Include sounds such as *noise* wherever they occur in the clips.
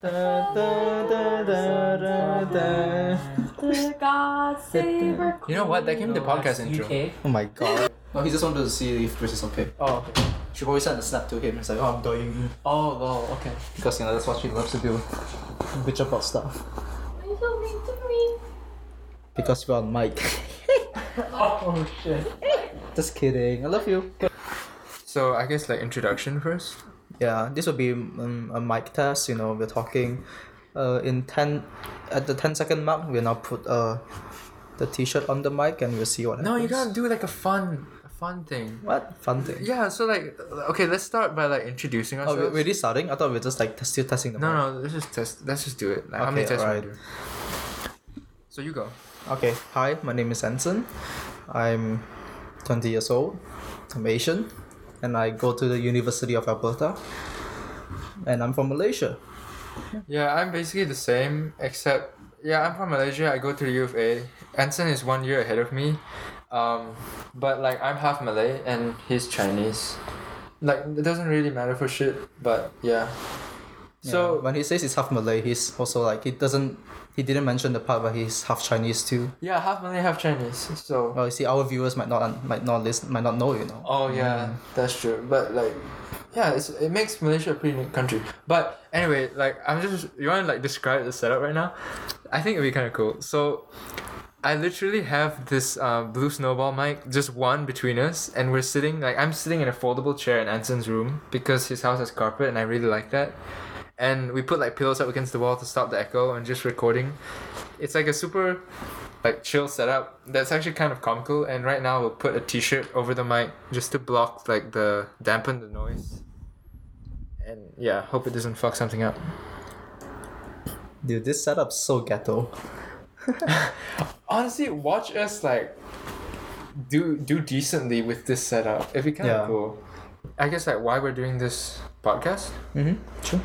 Da, da, da, da, da, da. The You know what? That came to No, podcast intro. UK. Oh my god. No, he just wanted to see if Chris is okay. Oh, okay. She probably sent a snap to him. It's like, oh, I'm dying. Oh, wow, okay. Because, you know, that's what she loves to do. Bitch about stuff. Why are you so mean to me? Because we're on mic. *laughs* Oh, shit. just kidding. I love you. So I guess like introduction first. Yeah, this will be um, a mic test. You know, we're talking uh, in 10, at the 10 second mark, we'll now put uh, the t shirt on the mic and we'll see what happens. No, you happens. gotta do like a fun, a fun thing. What? Fun thing. Yeah. So like, okay, let's start by like introducing Oh, ourselves. we're already starting? I thought we are just like t- still testing the No, mic. no. Let's just test. Let's just do it. Like, how many Okay, tests alright. we do? So you go. Okay, hi, my name is Anson. I'm 20 years old. I'm Asian. And I go to the University of Alberta. And I'm from Malaysia. Yeah, I'm basically the same, except yeah, I'm from Malaysia. I go to the U of A. Anson is one year ahead of me, um, but like I'm half Malay and he's Chinese. Like it doesn't really matter for shit, but yeah. So So when he says he's half Malay, he's also like he doesn't he didn't mention the part where he's half Chinese too. yeah, half Malay, half Chinese. So Well, you see, our viewers might not might not listen, might not know, you know. oh yeah, that's true. But like, yeah, it's, it makes Malaysia a pretty neat country. But anyway, like I'm just you want to like describe the setup right now? I think it'd be kind of cool. So I literally have this uh, blue snowball mic, just one between us, and we're sitting like I'm sitting in a foldable chair in Anson's room because his house has carpet, and I really like that. And we put like pillows up against the wall to stop the echo, and just recording. It's like a super, like chill setup. That's actually kind of comical. And right now we'll put a T-shirt over the mic just to block like the dampen the noise. And yeah, hope it doesn't fuck something up. Dude, this setup's so ghetto. *laughs* honestly watch us like do do decently with this setup it'd be kind of Yeah. cool i guess like why we're doing this podcast Mm-hmm. True.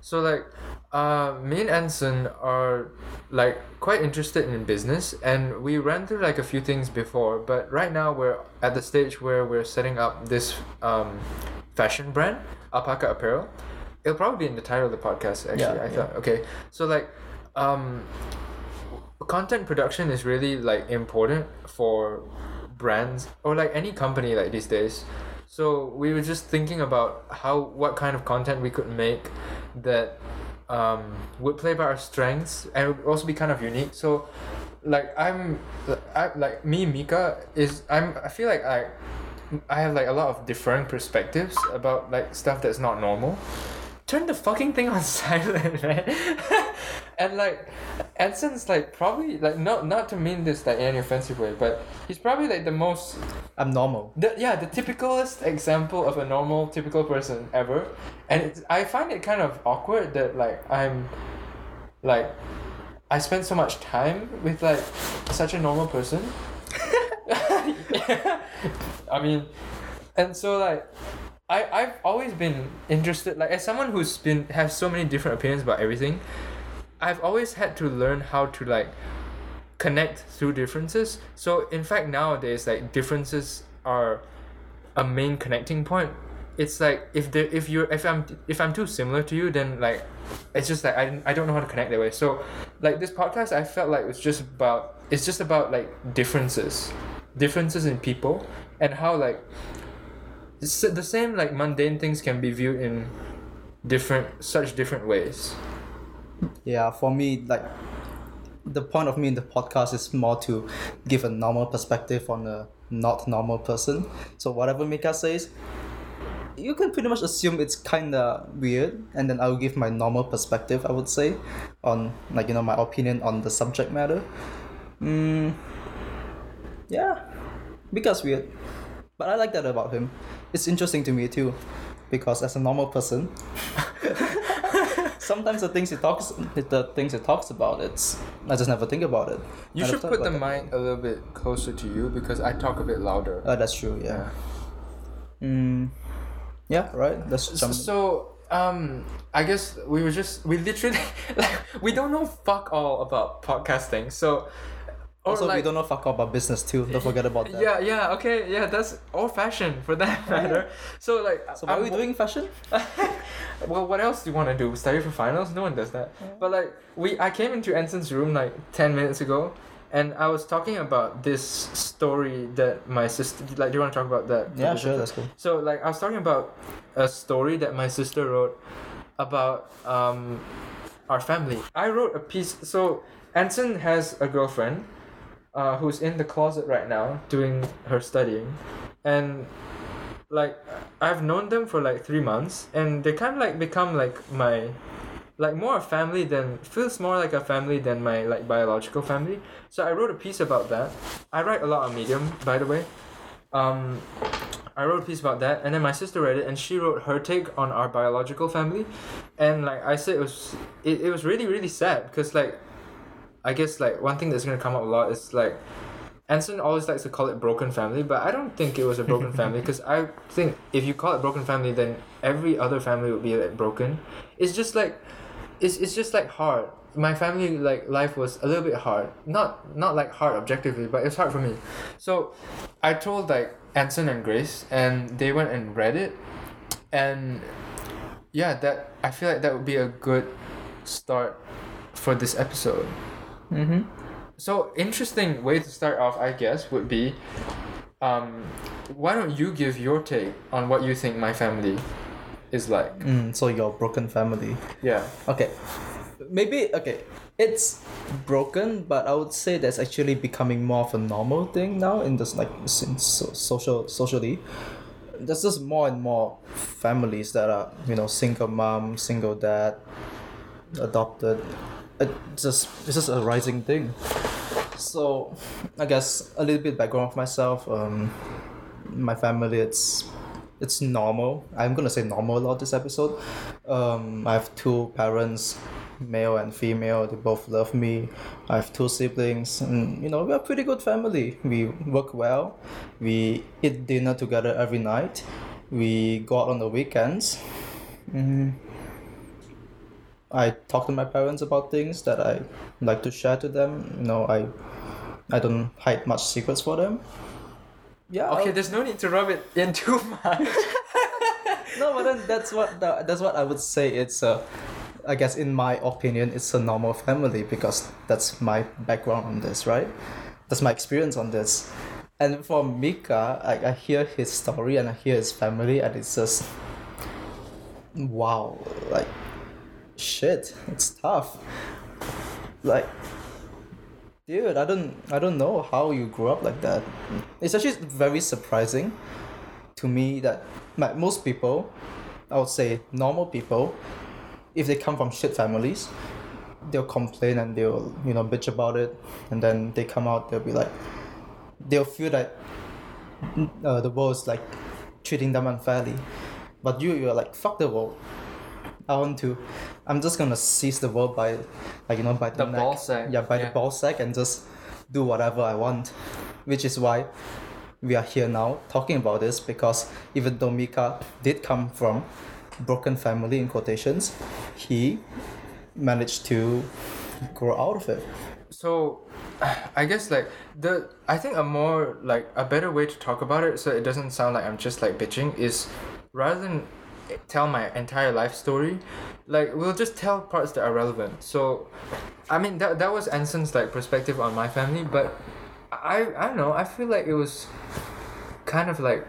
so like uh me and anson are like quite interested in business and we ran through like a few things before but right now we're at the stage where we're setting up this um fashion brand alpaca apparel it'll probably be in the title of the podcast actually Yeah, i yeah. thought okay so like um content production is really like important for brands or like any company like these days so we were just thinking about how what kind of content we could make that um, would play by our strengths and would also be kind of unique. So like i'm I, like me mika is i'm i feel like i i have like a lot of different perspectives about like stuff that's not normal turn the fucking thing on *laughs* silent, man. and like, Anson's like probably like not not to mean this like in any offensive way, but he's probably like the most I'm the yeah the typicalest example of a normal typical person ever, and it's, I find it kind of awkward that like I'm, like, I spend so much time with like such a normal person. *laughs* *laughs* I mean, and so like I I've always been interested like as someone who's been has so many different opinions about everything, I've always had to learn how to like connect through differences. So in fact nowadays like differences are a main connecting point. It's like if the if you're if I'm if I'm too similar to you then like it's just like I, I don't know how to connect that way. So like this podcast I felt like it's just about it's just about like differences. Differences in people and how like s- the same like mundane things can be viewed in different such different ways. Yeah, for me, like the point of me in the podcast is more to give a normal perspective on a not normal person. So whatever Mika says, you can pretty much assume it's kinda weird, and then I'll give my normal perspective. I would say, on like you know my opinion on the subject matter. Mm, yeah, because weird, but I like that about him. It's interesting to me too, because as a normal person. *laughs* sometimes the things he talks the things he talks about it's I just never think about it. You I should put the mic a little bit closer to you because I talk a bit louder. Uh, that's true, yeah. Mm, yeah, right. Let's jump. So um I guess we were just we literally *laughs* like we don't know fuck all about podcasting. So Or also, we don't know fuck all about business too. Don't forget about that. Yeah, yeah, okay, yeah, that's all fashion for that *laughs* matter. So like, So, why are we I'm- doing fashion? *laughs* Well, what else do you want to do? Study for finals? No one does that. But like, we, I came into Anson's room like ten minutes ago, and I was talking about this story that my sister. Like, do you want to talk about that? Yeah, sure, episode? that's cool. So like, I was talking about a story that my sister wrote about um, our family. I wrote a piece. So Anson has a girlfriend, uh, who's in the closet right now doing her studying, and like I've known them for like three months, and they kind of like become like my, like more a family than feels more like a family than my like biological family. So I wrote a piece about that. I write a lot on Medium, by the way. Um, I wrote a piece about that, and then my sister read it, and she wrote her take on our biological family, and like I said, it was it, it was really really sad because like, I guess like one thing that's gonna come up a lot is like, Anson always likes to call it broken family, but I don't think it was a broken *laughs* family because I think if you call it broken family, then every other family would be like broken. It's just like, it's it's just like hard. My family like life was a little bit hard. Not not like hard objectively, but it's hard for me. So, I told like Anson and Grace, and they went and read it, and yeah, that I feel like that would be a good start for this episode. Mm-hmm. So interesting way to start off, I guess, would be, um, why don't you give your take on what you think my family is like? Mm, so your broken family. Yeah. Okay. Maybe okay. It's broken, but I would say that's actually becoming more of a normal thing now in this like since so, social socially. There's just more and more families that are you know single mom, single dad, adopted. It just it's just a rising thing. So, I guess a little bit background of myself. Um, my family it's it's normal. I'm gonna say normal a lot this episode. Um, I have two parents, male and female. They both love me. I have two siblings, and you know we're a pretty good family. We work well. We eat dinner together every night. We go out on the weekends. Mm. I talk to my parents about things that I like to share to them. You know, I I don't hide much secrets for them. Yeah. Okay, I'll- there's no need to rub it in too *laughs* much. *laughs* no, but then that's what the, that's what I would say. It's a, I guess in my opinion, it's a normal family because that's my background on this, right? That's my experience on this, and for Mika, I, I hear his story and I hear his family, and it's just, wow, like, shit, it's tough. Like, dude, I don't I don't know how you grew up like that. It's actually very surprising to me that like most people, I would say normal people, if they come from shit families, they'll complain and they'll you know bitch about it, and then they come out they'll be like, they'll feel that uh, the world is like treating them unfairly, but you you're like fuck the world. I want to, I'm just gonna seize the world by, like you know by the, The neck. ball sack, Yeah, by yeah. the ball sack and just do whatever I want, which is why we are here now talking about this because even though Mika did come from broken family in quotations, he managed to grow out of it. so, *sighs* I guess like the I think a more like a better way to talk about it so it doesn't sound like I'm just like bitching is rather than tell my entire life story, like we'll just tell parts that are relevant. So, I mean that that was Anson's like perspective on my family, but I I don't know I feel like it was kind of like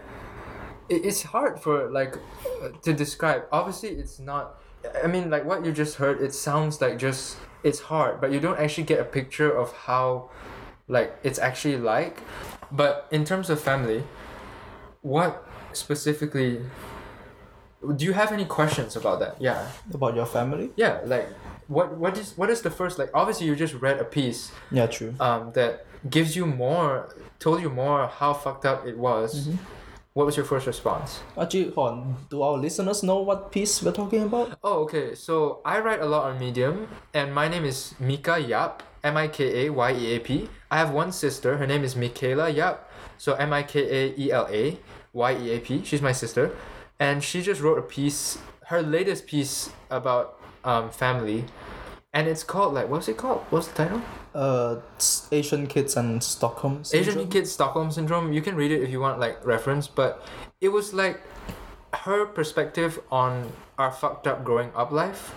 it, it's hard for like to describe obviously it's not i mean like what you just heard it sounds like just it's hard but you don't actually get a picture of how like it's actually like but in terms of family what specifically do you have any questions about that yeah About your family? yeah like what what is what is the first like obviously you just read a piece Yeah, true. um that gives you more told you more how fucked up it was what was your first response Actually, on. Do our listeners know what piece we're talking about? Oh, okay. So I write a lot on Medium, and my name is Mika Yeap, M I K A Y E A P. I have one sister. Her name is Michaela Yeap. So M I K A E L A Y E A P. She's my sister, and she just wrote a piece, her latest piece about um family, and it's called like what's it called? What's the title? Uh, Asian kids and Stockholm. Syndrome. Asian? Kids Stockholm Syndrome. You can read it if you want like reference, but it was like her perspective on our fucked up growing up life.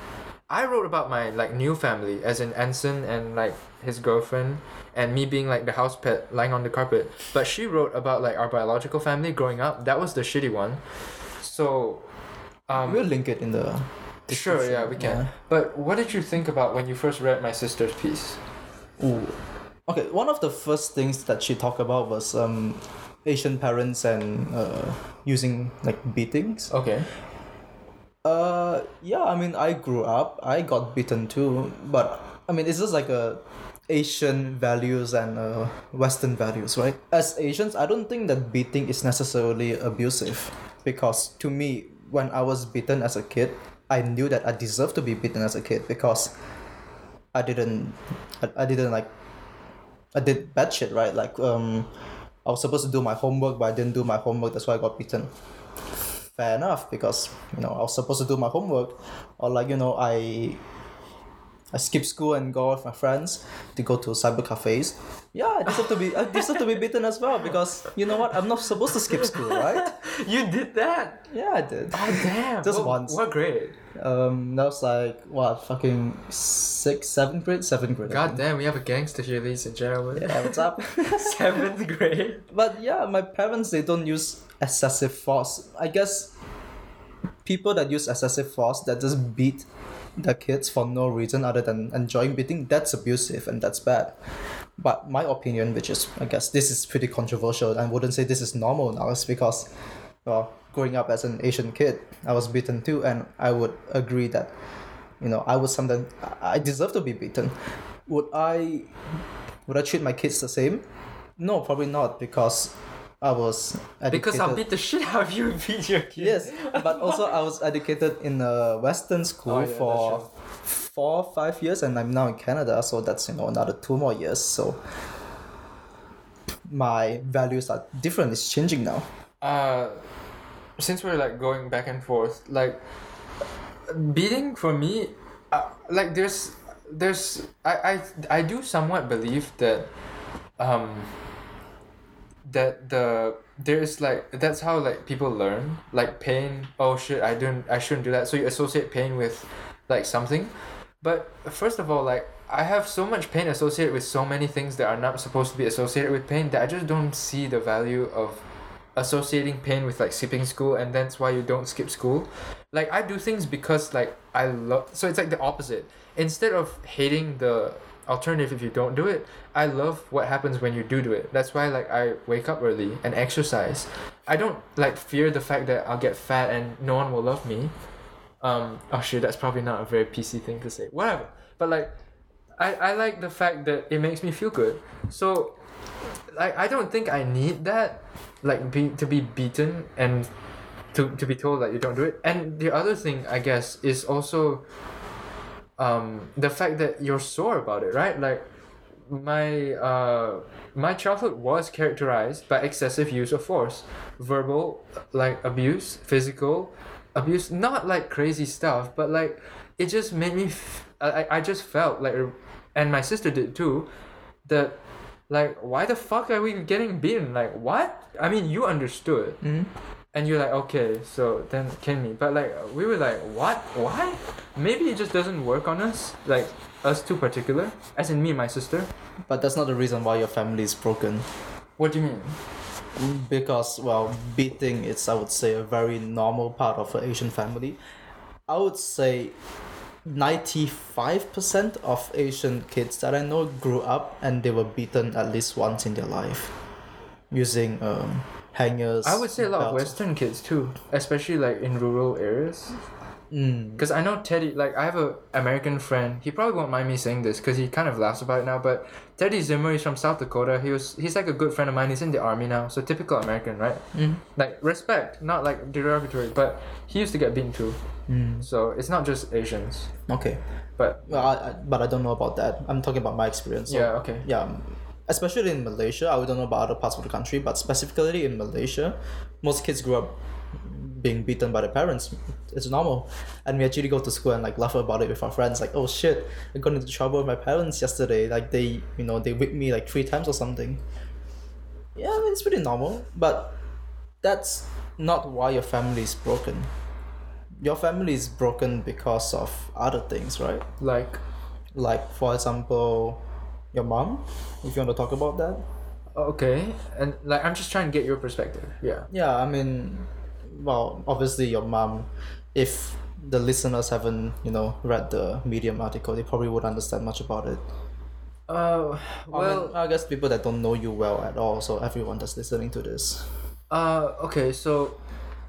I wrote about my like new family, as in Anson and like his girlfriend, and me being like the house pet lying on the carpet. But she wrote about like our biological family growing up. That was the shitty one. So, um, We'll link it in the. sure, yeah, we can. But what did you think about when you first read my sister's piece? Ooh. Okay, one of the first things that she talked about was um, Asian parents and uh, using like beatings. Okay. Uh, yeah, I mean, I grew up, I got beaten too, but I mean, it's just like a Asian values and uh, Western values, right? As Asians, I don't think that beating is necessarily abusive because to me, when I was beaten as a kid, I knew that I deserved to be beaten as a kid because I didn't, I, I didn't like, I did bad shit, right? Like, um, I was supposed to do my homework, but I didn't do my homework, that's why I got beaten. Fair enough because you know I was supposed to do my homework. Or like you know I I skip school and go out with my friends to go to cyber cafes. Yeah, I deserve to be I deserve to be beaten as well because you know what? I'm not supposed to skip school, right? *laughs* You did that. Yeah, I did. Oh damn! Just what, once. What grade? Um, that was like what fucking sixth, seventh grade, seventh grade. God damn, we have a gangster here, ladies and gentlemen. Yeah, what's up? *laughs* Seventh grade. But yeah, my parents they don't use excessive force. I guess people that use excessive force that just beat their kids for no reason other than enjoying beating, that's abusive and that's bad. But my opinion, which is I guess this is pretty controversial, I wouldn't say this is normal now, is because well, growing up as an Asian kid, I was beaten too and I would agree that you know, I was something I deserve to be beaten. Would I would I treat my kids the same? No, probably not because I was educated. Because I'll beat the shit out of you beat your kid. Yes, but also I was educated in a Western school Oh, yeah, for four, five years, and I'm now in Canada, so that's you know another two more years. So my values are different. It's changing now. Uh, since we're like going back and forth, like beating for me, uh, like there's there's I I I do somewhat believe that, um. That the there's like that's how like people learn like pain oh shit I don't I shouldn't do that. So you associate pain with like something. But first of all like I have so much pain associated with so many things that are not supposed to be associated with pain that I just don't see the value of associating pain with like skipping school and that's why you don't skip school. Like I do things because like I love so it's like the opposite. Instead of hating the alternative if you don't do it. I love what happens when you do do it. That's why like I wake up early and exercise. I don't like fear the fact that I'll get fat and no one will love me. Um oh shit that's probably not a very PC thing to say. Whatever. But like I, I like the fact that it makes me feel good. So like I don't think I need that like be to be beaten and to, to be told that you don't do it. And the other thing I guess is also um the fact that you're sore about it right? Like my uh my childhood was characterized by excessive use of force verbal like abuse physical abuse not like crazy stuff but like it just made me f- I, I just felt like and my sister did too that like why the fuck are we getting beaten? Like what? I mean you understood. Mm-hmm. And you're like okay so then can me but like we were like what? Why? Maybe it just doesn't work on us like us two particular as in me and my sister. But that's not the reason why your family is broken. what do you mean? Because well beating is i would say a very normal part of an asian family. I would say 95% of asian kids that i know grew up and they were beaten at least once in their life using um, hangers i would say a lot of belts. western kids too especially like in rural areas mm. Because I know Teddy, like, I have a American friend. He probably won't mind me saying this because he kind of laughs about it now. But Teddy Zimmer is from South Dakota. He was he's like a good friend of mine. He's in the army now, so typical American, right? Mm. Like respect, not like derogatory. But he used to get beaten too. Mm. So it's not just Asians. okay But well, I, I, but i don't know about that i'm talking about my experience so, yeah, okay. yeah especially in malaysia i don't know about other parts of the country but specifically in malaysia most kids grew up being beaten by their parents. It's normal. And we actually go to school and like laugh about it with our friends, like, oh shit, I got into trouble with my parents yesterday. Like they you know, they whipped me like three times or something. Yeah, it's pretty normal. But that's not why your family is broken. Your family is broken because of other things, right? Like, Like for example, your mom, if you want to talk about that. okay, and like I'm just trying to get your perspective. Yeah. Yeah, I mean, well, obviously your mom, if the listeners haven't, you know, read the Medium article, they probably would understand much about it. Uh, well, I, mean, I guess people that don't know you well at all, so everyone that's listening to this. Uh, okay, so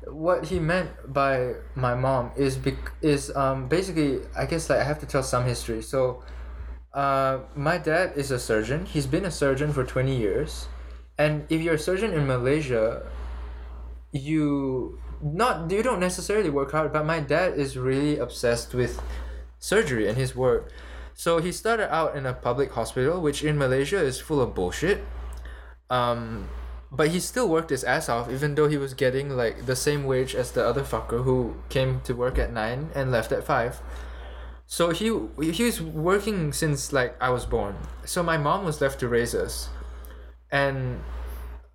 what he meant by my mom is bec- is um basically I guess like I have to tell some history. So, uh, my dad is a surgeon. He's been a surgeon for twenty years, and if you're a surgeon in Malaysia, you not you don't necessarily work hard. But my dad is really obsessed with surgery and his work. So he started out in a public hospital, which in Malaysia is full of bullshit. Um, but he still worked his ass off, even though he was getting like the same wage as the other fucker who came to work at nine and left at five. So he he was working since like I was born. So my mom was left to raise us, and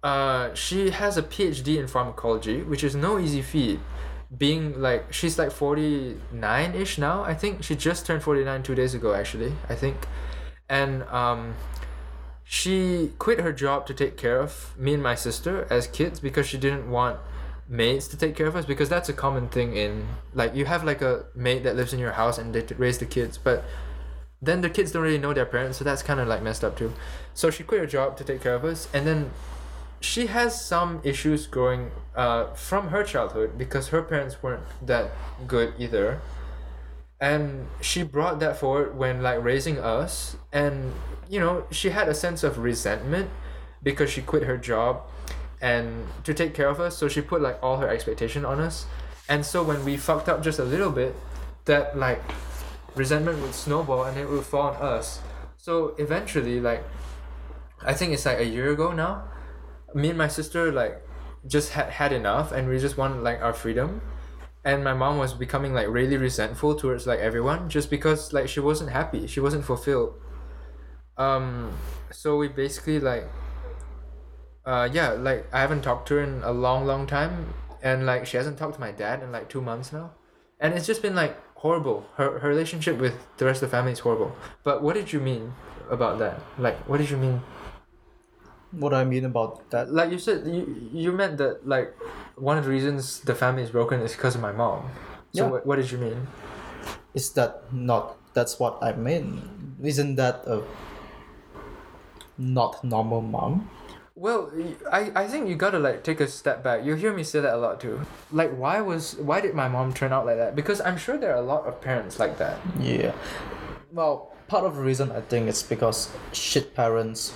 uh, she has a PhD in pharmacology, which is no easy feat. Being like she's like forty nine ish now. I think she just turned forty nine two days ago. Actually, I think, and um, she quit her job to take care of me and my sister as kids because she didn't want maids to take care of us because that's a common thing in like you have like a maid that lives in your house and they raise the kids but then the kids don't really know their parents so that's kind of like messed up too. So she quit her job to take care of us and then she has some issues growing uh, from her childhood because her parents weren't that good either. And she brought that forward when like raising us and you know she had a sense of resentment because she quit her job and to take care of us. So she put like all her expectation on us. And so when we fucked up just a little bit that like resentment would snowball and it would fall on us. So eventually like i think it's like a year ago now me and my sister like just had had enough and we just wanted like our freedom. And my mom was becoming like really resentful towards like everyone just because like she wasn't happy. She wasn't fulfilled. Um so we basically like uh yeah like i haven't talked to her in a long long time and like she hasn't talked to my dad in like two months now and it's just been like horrible her, her relationship with the rest of the family is horrible but what did you mean about that like what did you mean What do I mean about that? like you said you, you meant that like one of the reasons the family is broken is because of my mom so Yeah. what, what did you mean Is that not? That's what I mean. Isn't that a not normal mom? Well, I, I think you gotta like take a step back. You hear me say that a lot too. Like, why was why did my mom turn out like that? Because I'm sure there are a lot of parents like that. Yeah. Well, part of the reason I think is because shit parents,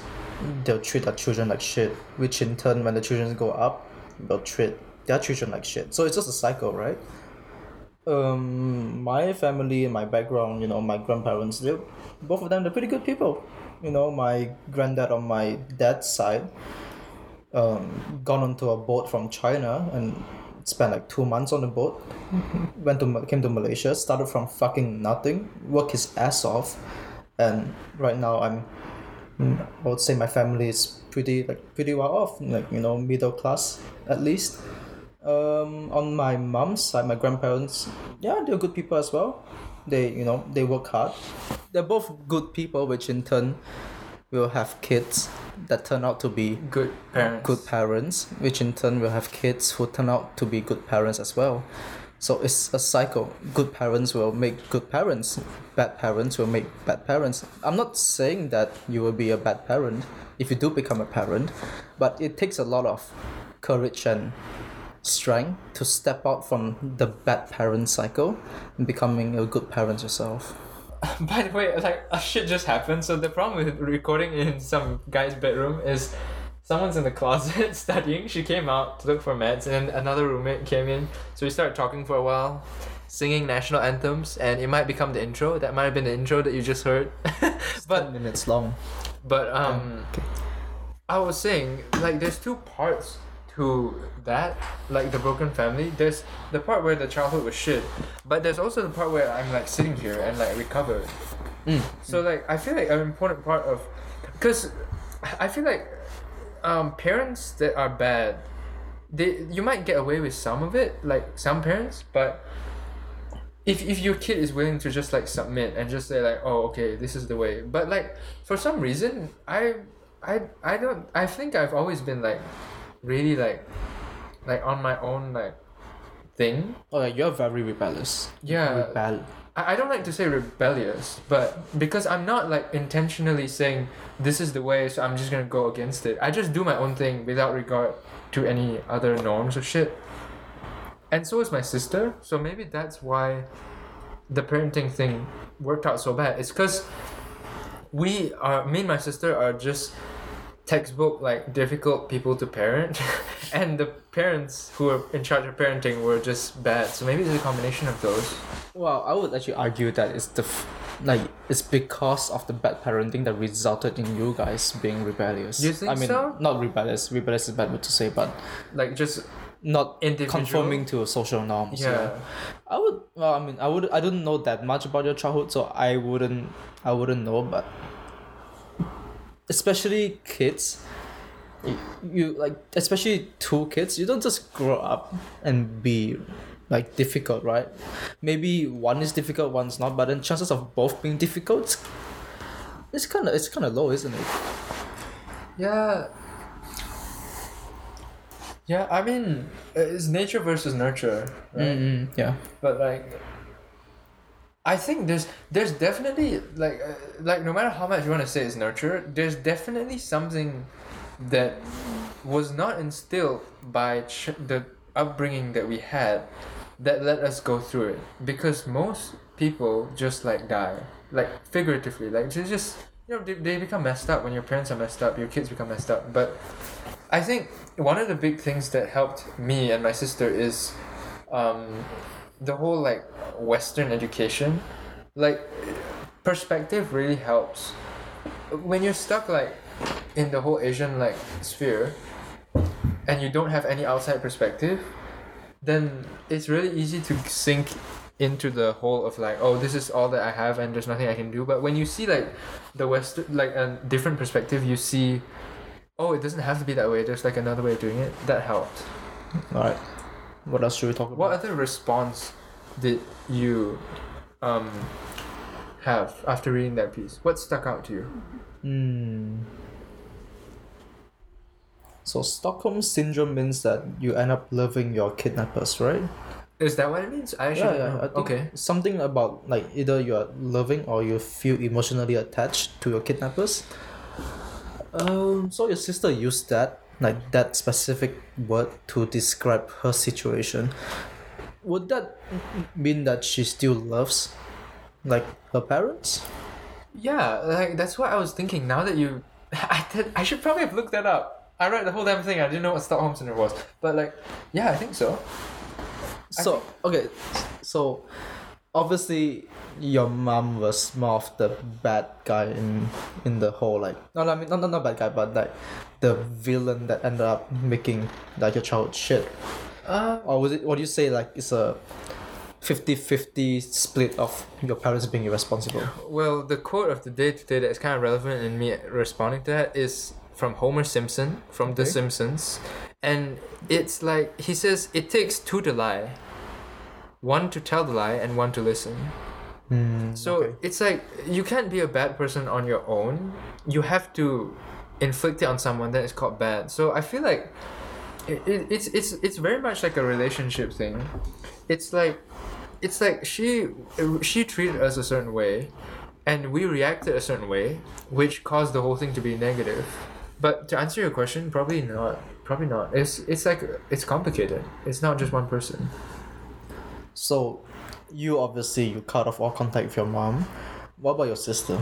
they'll treat their children like shit, which in turn, when the children go up, they'll treat their children like shit. So it's just a cycle, right? Um, my family, my background, you know, my grandparents, they both of them, they're pretty good people. You know, my granddad on my dad's side, um, gone onto a boat from China and spent like two months on the boat. *laughs* Went to came to Malaysia, started from fucking nothing, worked his ass off, and right now I'm, mm, I would say my family is pretty like pretty well off, like you know middle class at least. Um, on my mom's side, my grandparents, yeah, they're good people as well. They you know they work hard. They're both good people, which in turn will have kids that turn out to be Good parents. good parents, which in turn will have kids who turn out to be good parents as well. So it's a cycle. Good parents will make good parents. Bad parents will make bad parents. I'm not saying that you will be a bad parent if you do become a parent, but it takes a lot of courage and strength to step out from the bad parent cycle and becoming a good parent yourself. *laughs* By the way, like a shit just happened. So the problem with recording in some guy's bedroom is someone's in the *laughs* closet *laughs* studying. She came out to look for meds, and then another roommate came in. So we started talking for a while, singing national anthems, and it might become the intro. That might have been the intro that you just heard. but Ten minutes long. But um, Okay. I was saying like there's two parts to that, like the broken family, there's the part where the childhood was shit, but there's also the part where I'm like sitting here and like recovered. Mm. So like I feel like an important part of, because I feel like, um, parents that are bad, they you might get away with some of it, like some parents, but. If, if your kid is willing to just like submit and just say like oh okay this is the way but like for some reason I I I don't I think I've always been like really like like on my own like thing. Oh, yeah, you're very rebellious. yeah. Rebel. I, I don't like to say rebellious but because I'm not like intentionally saying this is the way so I'm just gonna go against it. I just do my own thing without regard to any other norms or shit. And so is my sister so maybe that's why the parenting thing worked out so bad. It's because we are me and my sister are just textbook like difficult people to parent *laughs* and the parents who are in charge of parenting were just bad so maybe it's a combination of those Well, I would actually argue that it's the f- like it's because of the bad parenting that resulted in you guys being rebellious. You think I mean, so? not rebellious. Rebellious is a bad word to say, but like just not Individual? conforming to social norms. yeah I would. Well, I mean, I would. I don't know that much about your childhood, so I wouldn't. I wouldn't know, but especially kids, you, like especially two kids. You don't just grow up and be like difficult, right? Maybe one is difficult, one's not, but then chances of both being difficult, it's kind of it's kind of low, isn't it? Yeah. Yeah, I mean, it's nature versus nurture, right? Mm-mm, yeah. But like, I think there's there's definitely like uh, like no matter how much you want to say it's nurture, there's definitely something that was not instilled by ch- the upbringing that we had that let us go through it. Because most people just like die. Like figuratively. Like they just you know they, they become messed up. When your parents are messed up your kids become messed up. But i think one of the big things that helped me and my sister is um, the whole like western education like perspective really helps. When you're stuck like in the whole asian like sphere and you don't have any outside perspective then it's really easy to sink into the whole of like oh this is all that i have and there's nothing i can do. But when you see like the western like a different perspective you see oh it doesn't have to be that way. There's like another way of doing it. That helped. All right. What else should we talk about? what other response did you um have after reading that piece what stuck out to you Hmm. So Stockholm syndrome means that you end up loving your kidnappers, right? is that what it means i yeah, actually yeah. think okay Something about like either you're loving or you feel emotionally attached to your kidnappers. Um. So your sister used that like that specific word to describe her situation. Would that mean that she still loves, like her parents? Yeah, like that's what I was thinking. Now that you, *laughs* I did, I should probably have looked that up. I read the whole damn thing. I didn't know what Stockholm syndrome was, but like, yeah, I think so. So okay, so obviously your mom was more of the bad guy in in the whole like no no, I mean not not, not bad guy but like the villain that ended up making like your child shit. Uh, Or was it what do you say like it's a 50-50 split of your parents being irresponsible? well, the quote of the day today that is kind of relevant in me responding to that is from Homer Simpson from The Simpsons, and it's like he says it takes two to lie, one to tell the lie and one to listen. Hmm, So okay. it's like you can't be a bad person on your own. You have to inflict it on someone that is called bad. So I feel like it, it, it's it's it's very much like a relationship thing. It's like it's like she she treated us a certain way and we reacted a certain way which caused the whole thing to be negative. But to answer your question, probably not. Probably not. It's it's like it's complicated. It's not just one person. So you obviously you cut off all contact with your mom. What about your sister?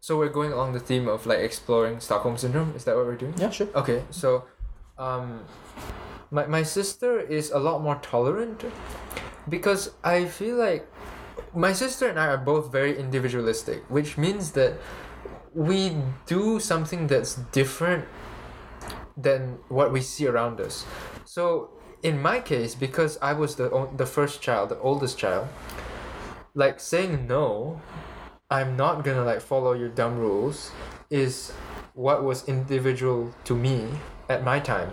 So we're going along the theme of like exploring Stockholm syndrome. Is that what we're doing? Yeah, sure. Okay, so um my my sister is a lot more tolerant because I feel like my sister and I are both very individualistic, which means that we do something that's different than what we see around us. So in my case, because I was the o- the first child, the oldest child, like saying no, I'm not gonna like follow your dumb rules, is what was individual to me at my time.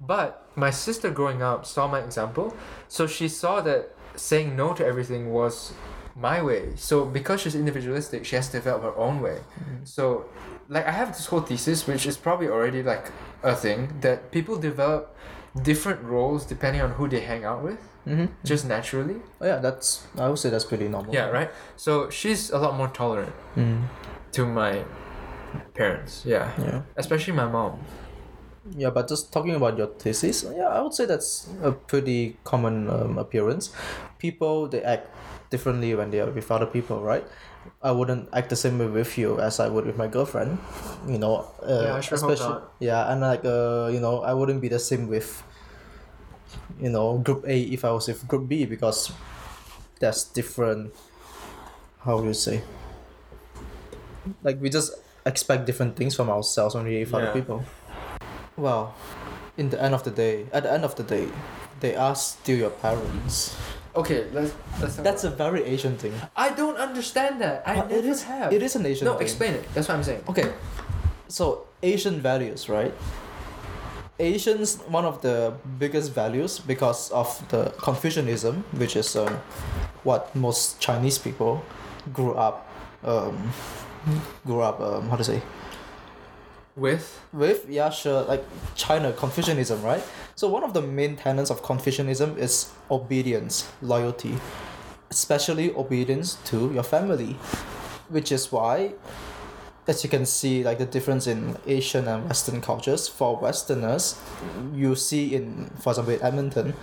But my sister growing up saw my example, so she saw that saying no to everything was my way. So because she's individualistic, she has to develop her own way. Mm-hmm. So like I have this whole thesis which is probably already like a thing that people develop different roles depending on who they hang out with Mm-hmm. just naturally. Oh, yeah, that's I would say that's pretty normal. Yeah, right? So she's a lot more tolerant Mm. to my parents. Yeah. Yeah. Especially my mom. Yeah, but just talking about your thesis, yeah, I would say that's a pretty common um, appearance. People they act differently when they are with other people, right? I wouldn't act the same way with you as I would with my girlfriend, you know. Uh, Yeah, I sure hope not. Yeah, and like uh, you know, I wouldn't be the same with, you know, group A if I was with group B because, that's different. How would you say? Like we just expect different things from ourselves when we're with other people. Well, in the end of the day, at the end of the day, they are still your parents. Okay, let's let's That's a very Asian thing. I don't understand that. I But never it is have. it is an Asian No, thing. explain it. That's what I'm saying. Okay, so Asian values, right? Asians, one of the biggest values because of the Confucianism, which is um, what most Chinese people grew up, um, grew up, um, how to say, With? With yeah sure like china confucianism right? So one of the main tenets of confucianism is obedience loyalty especially obedience to your family which is why as you can see like the difference in asian and western cultures for westerners you see in for example in edmonton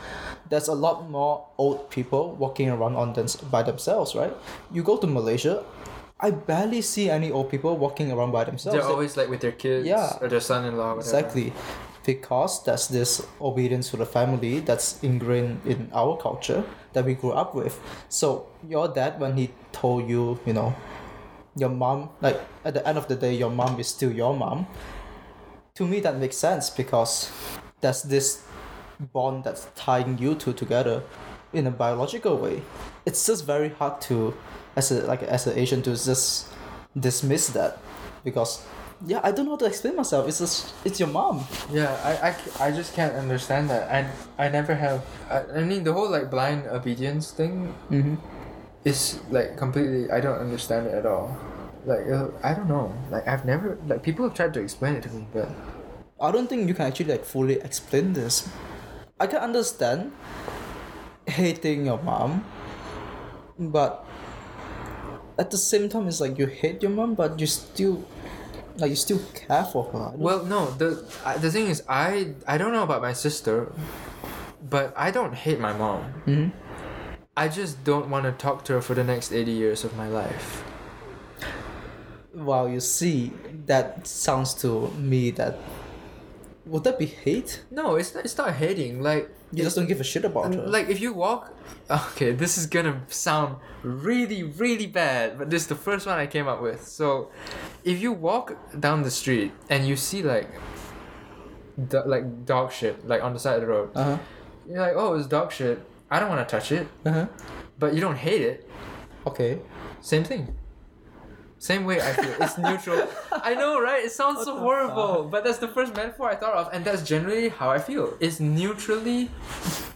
there's a lot more old people walking around on them by themselves right? You go to malaysia i barely see any old people walking around by themselves they're always like with their kids Yeah. or their son-in-law. Exactly. Because that's this obedience to the family that's ingrained in our culture that we grew up with. So your dad when he told you, you know, your mom like at the end of the day your mom is still your mom. To me that makes sense because there's this bond that's tying you two together in a biological way. It's just very hard to as a like as an Asian to just dismiss that because yeah, I don't know how to explain myself. It's just it's your mom. Yeah, I, I, I just can't understand that. I, I never have. I, I mean, the whole like blind obedience thing Mm-hmm. is like completely. I don't understand it at all. Like uh, I don't know. Like I've never like people have tried to explain it to me, but I don't think you can actually like fully explain this. I can understand hating your mom, but at the same time, it's like you hate your mom, but you still like you still care for her. Well, no. The I, the thing is, I I don't know about my sister, but I don't hate my mom. Mhm. I just don't want to talk to her for the next eighty years of my life. Wow, you see, that sounds to me that would that be hate? No, it's not, it's not hating. Like You just don't give a shit about her. Like if you walk, *laughs* okay, this is gonna sound really, really bad, but this is the first one I came up with. So, if you walk down the street and you see like, do- like dog shit like on the side of the road, uh huh. you're like, oh, it's dog shit. I don't want to touch it, Uh huh. but you don't hate it. Okay. Same thing. Same way I feel. It's neutral. I know, right? It sounds so horrible, but that's the first metaphor I thought of, and that's generally how I feel. It's neutrally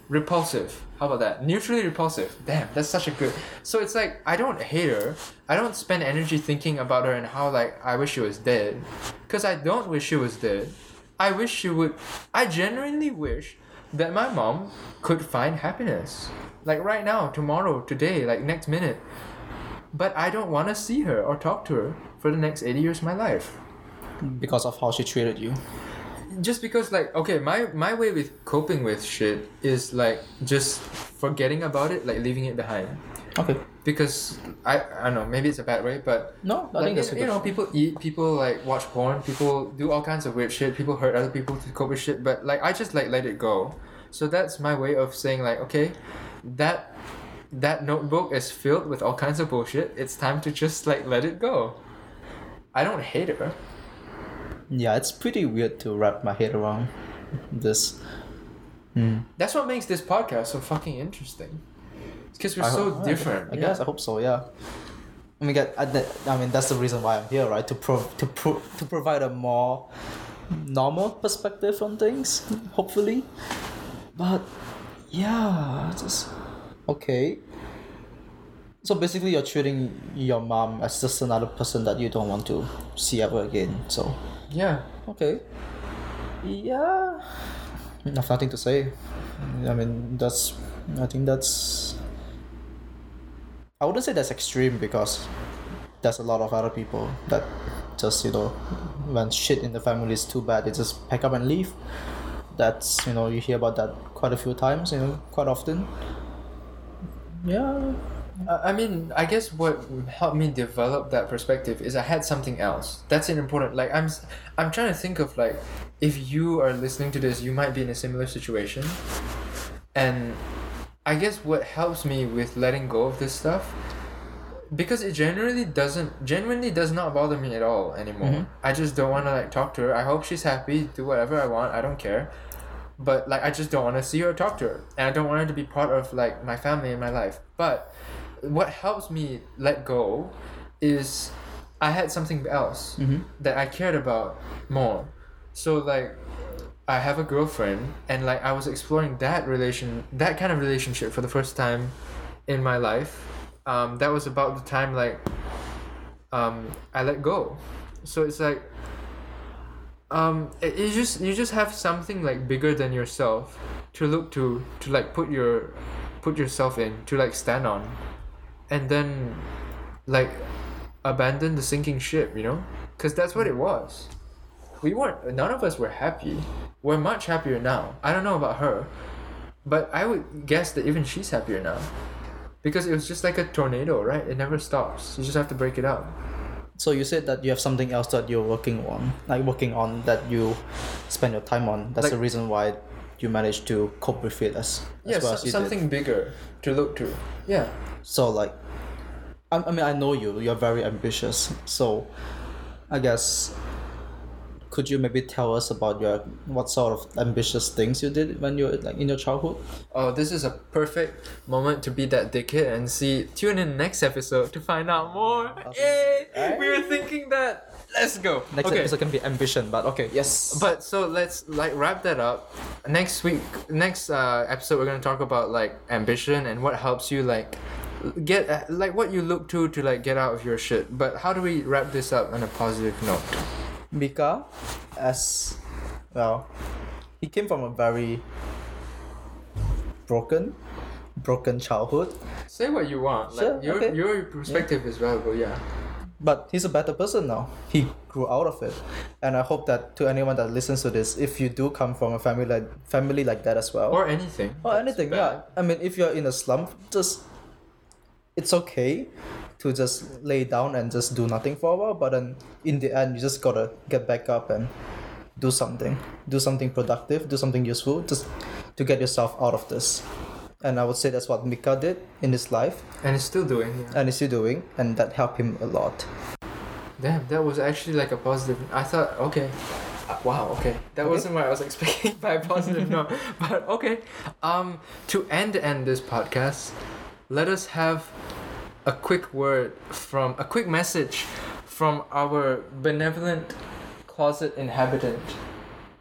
repulsive. How about that? Neutrally repulsive. Damn, that's such a good. So it's like I don't hate her. I don't spend energy thinking about her and how like I wish she was dead, because I don't wish she was dead. I wish she would. I genuinely wish that my mom could find happiness, like right now, tomorrow, today, like next minute but I don't want to see her or talk to her for the next 80 years of my life. Because of how she treated you. Just because like okay, my my way with coping with shit is like just forgetting about it, like leaving it behind. Okay. Because I I don't know, maybe it's a bad way, but No, I like, think that's you, you know, people eat, people like watch porn, people do all kinds of weird shit, people hurt other people to cope with shit, but like I just like let it go. So that's my way of saying like, okay, that that notebook is filled with all kinds of bullshit. It's time to just like let it go. I don't hate her. Yeah, it's pretty weird to wrap my head around this. Hmm. That's what makes this podcast so fucking interesting. Because we're I so hope- different. I guess I hope so. Yeah. I mean, get, I, I mean that's the reason why I'm here, right? To prov- to pro- to provide a more normal perspective on things, hopefully. But yeah, just okay. So basically, you're treating your mom as just another person that you don't want to see ever again. So Yeah. okay. Yeah. I have nothing to say. I mean, that's. I think that's. I wouldn't say that's extreme because there's a lot of other people that just, you know, when shit in the family is too bad, they just pack up and leave. That's, you know, you hear about that quite a few times, you know, quite often. Yeah. I mean, I guess what helped me develop that perspective is I had something else. That's an important. Like I'm, I'm trying to think of like, if you are listening to this, you might be in a similar situation, and I guess what helps me with letting go of this stuff, because it generally doesn't, genuinely does not bother me at all anymore. Mhm. I just don't want to like talk to her. I hope she's happy. Do whatever I want. I don't care. But like I just don't want to see her or talk to her, and I don't want her to be part of like my family and my life. But what helps me let go is I had something else Mm-hmm. that I cared about more. So like I have a girlfriend and like I was exploring that relation that kind of relationship for the first time in my life. Um, that was about the time like um, I let go. So it's like um, it, you just you just have something like bigger than yourself to look to to like put your put yourself in to like stand on. And then like abandon the sinking ship you know? Because that's what it was. We weren't none of us were happy. We're much happier now. I don't know about her but i would guess that even she's happier now. Because it was just like a tornado right? It never stops. You just have to break it up So you said that you have something else that you're working on, like working on that you spend your time on. That's Like- the reason why you managed to cope with it as, as yeah well as something bigger to look to yeah. So like, I, I mean, I know you. You're very ambitious. So, I guess, could you maybe tell us about your what sort of ambitious things you did when you were like in your childhood? Oh, this is a perfect moment to be that dickhead and see. Tune in next episode to find out more. Yay! We were thinking that. Let's go. Next okay. episode can be ambition, but okay, yes. But so let's like wrap that up. Next week, next uh, episode, we're gonna talk about like ambition and what helps you like get uh, like what you look to to like get out of your shit. But how do we wrap this up on a positive note? Mika, as well, he came from a very broken, broken childhood. Say what you want. Like Sure, your okay. your perspective is valuable. Yeah. but he's a better person now he grew out of it and i hope that to anyone that listens to this if you do come from a family like family like that as well Or anything. or anything bad. yeah i mean if you're in a slump just it's okay to just lay down and just do nothing for a while but then in the end you just gotta get back up and do something do something productive do something useful just to get yourself out of this and i would say that's what mika did in his life And he's still doing. Yeah. and he's still doing and that helped him a lot Damn, that was actually like a positive. I thought, okay, Uh, wow, okay, that Okay. wasn't what I was expecting *laughs* by a positive note, but okay. Um, to end end this podcast, let us have a quick word from a quick message from our benevolent closet inhabitant.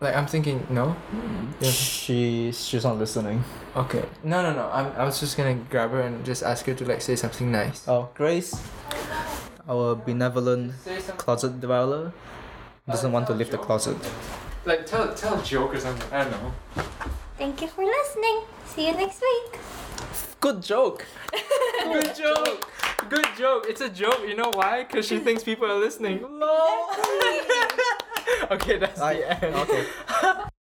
Like I'm thinking, no, mm-hmm. Yeah. she she's not listening okay, no, no, no. I'm, I was just gonna grab her and just ask her to like say something nice. Oh, Grace, our benevolent closet dweller, doesn't want to leave the closet. Like tell tell a joke or something. I don't know. Thank you for listening. See you next week. Good joke. Good joke. Good joke. It's a joke. You know why? Because she thinks people are listening. *laughs* Lol. *laughs* okay, that's I, the end. okay. *laughs*